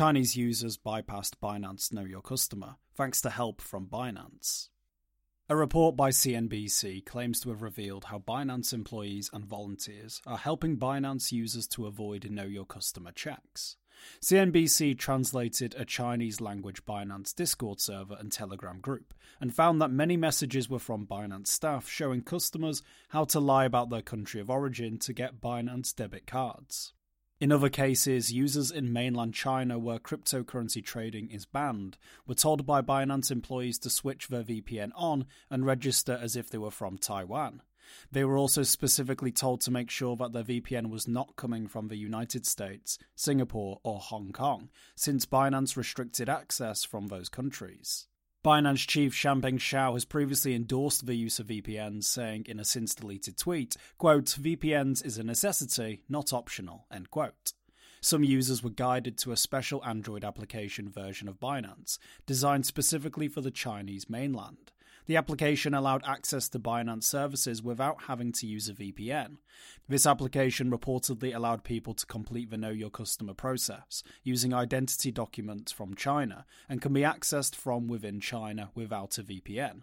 Chinese users bypassed Binance Know Your Customer thanks to help from Binance. A report by CNBC claims to have revealed how Binance employees and volunteers are helping Binance users to avoid Know Your Customer checks. CNBC translated a Chinese language Binance Discord server and Telegram group and found that many messages were from Binance staff showing customers how to lie about their country of origin to get Binance debit cards. In other cases, users in mainland China where cryptocurrency trading is banned were told by Binance employees to switch their VPN on and register as if they were from Taiwan. They were also specifically told to make sure that their VPN was not coming from the United States, Singapore, or Hong Kong, since Binance restricted access from those countries. Binance chief Changpeng Zhao has previously endorsed the use of VPNs, saying in a since deleted tweet, quote, VPNs is a necessity, not optional, end quote. Some users were guided to a special Android application version of Binance, designed specifically for the Chinese mainland. The application allowed access to Binance services without having to use a VPN. This application reportedly allowed people to complete the Know Your Customer process using identity documents from China and can be accessed from within China without a VPN.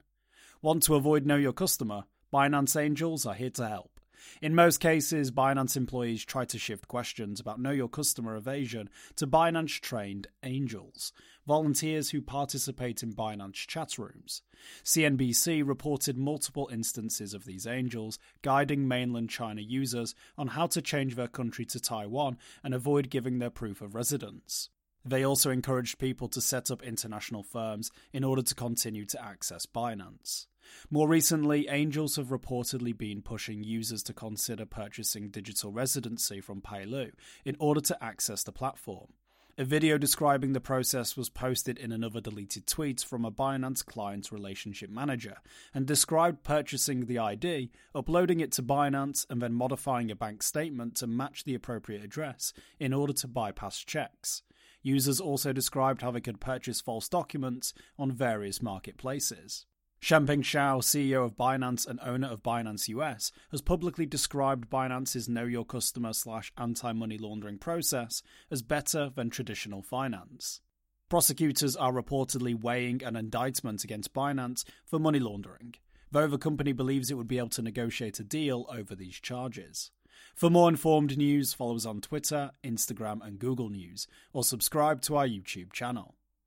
Want to avoid Know Your Customer? Binance Angels are here to help. In most cases, Binance employees try to shift questions about know your customer evasion to Binance trained angels, volunteers who participate in Binance chat rooms. CNBC reported multiple instances of these angels guiding mainland China users on how to change their country to Taiwan and avoid giving their proof of residence. They also encouraged people to set up international firms in order to continue to access Binance. More recently, angels have reportedly been pushing users to consider purchasing digital residency from Palau in order to access the platform. A video describing the process was posted in another deleted tweet from a Binance client relationship manager and described purchasing the ID, uploading it to Binance, and then modifying a bank statement to match the appropriate address in order to bypass checks. Users also described how they could purchase false documents on various marketplaces. Changpeng Zhao, CEO of Binance and owner of Binance US, has publicly described Binance's Know Your Customer slash anti money laundering process as better than traditional finance. Prosecutors are reportedly weighing an indictment against Binance for money laundering, though the company believes it would be able to negotiate a deal over these charges. For more informed news, follow us on Twitter, Instagram, and Google News, or subscribe to our YouTube channel.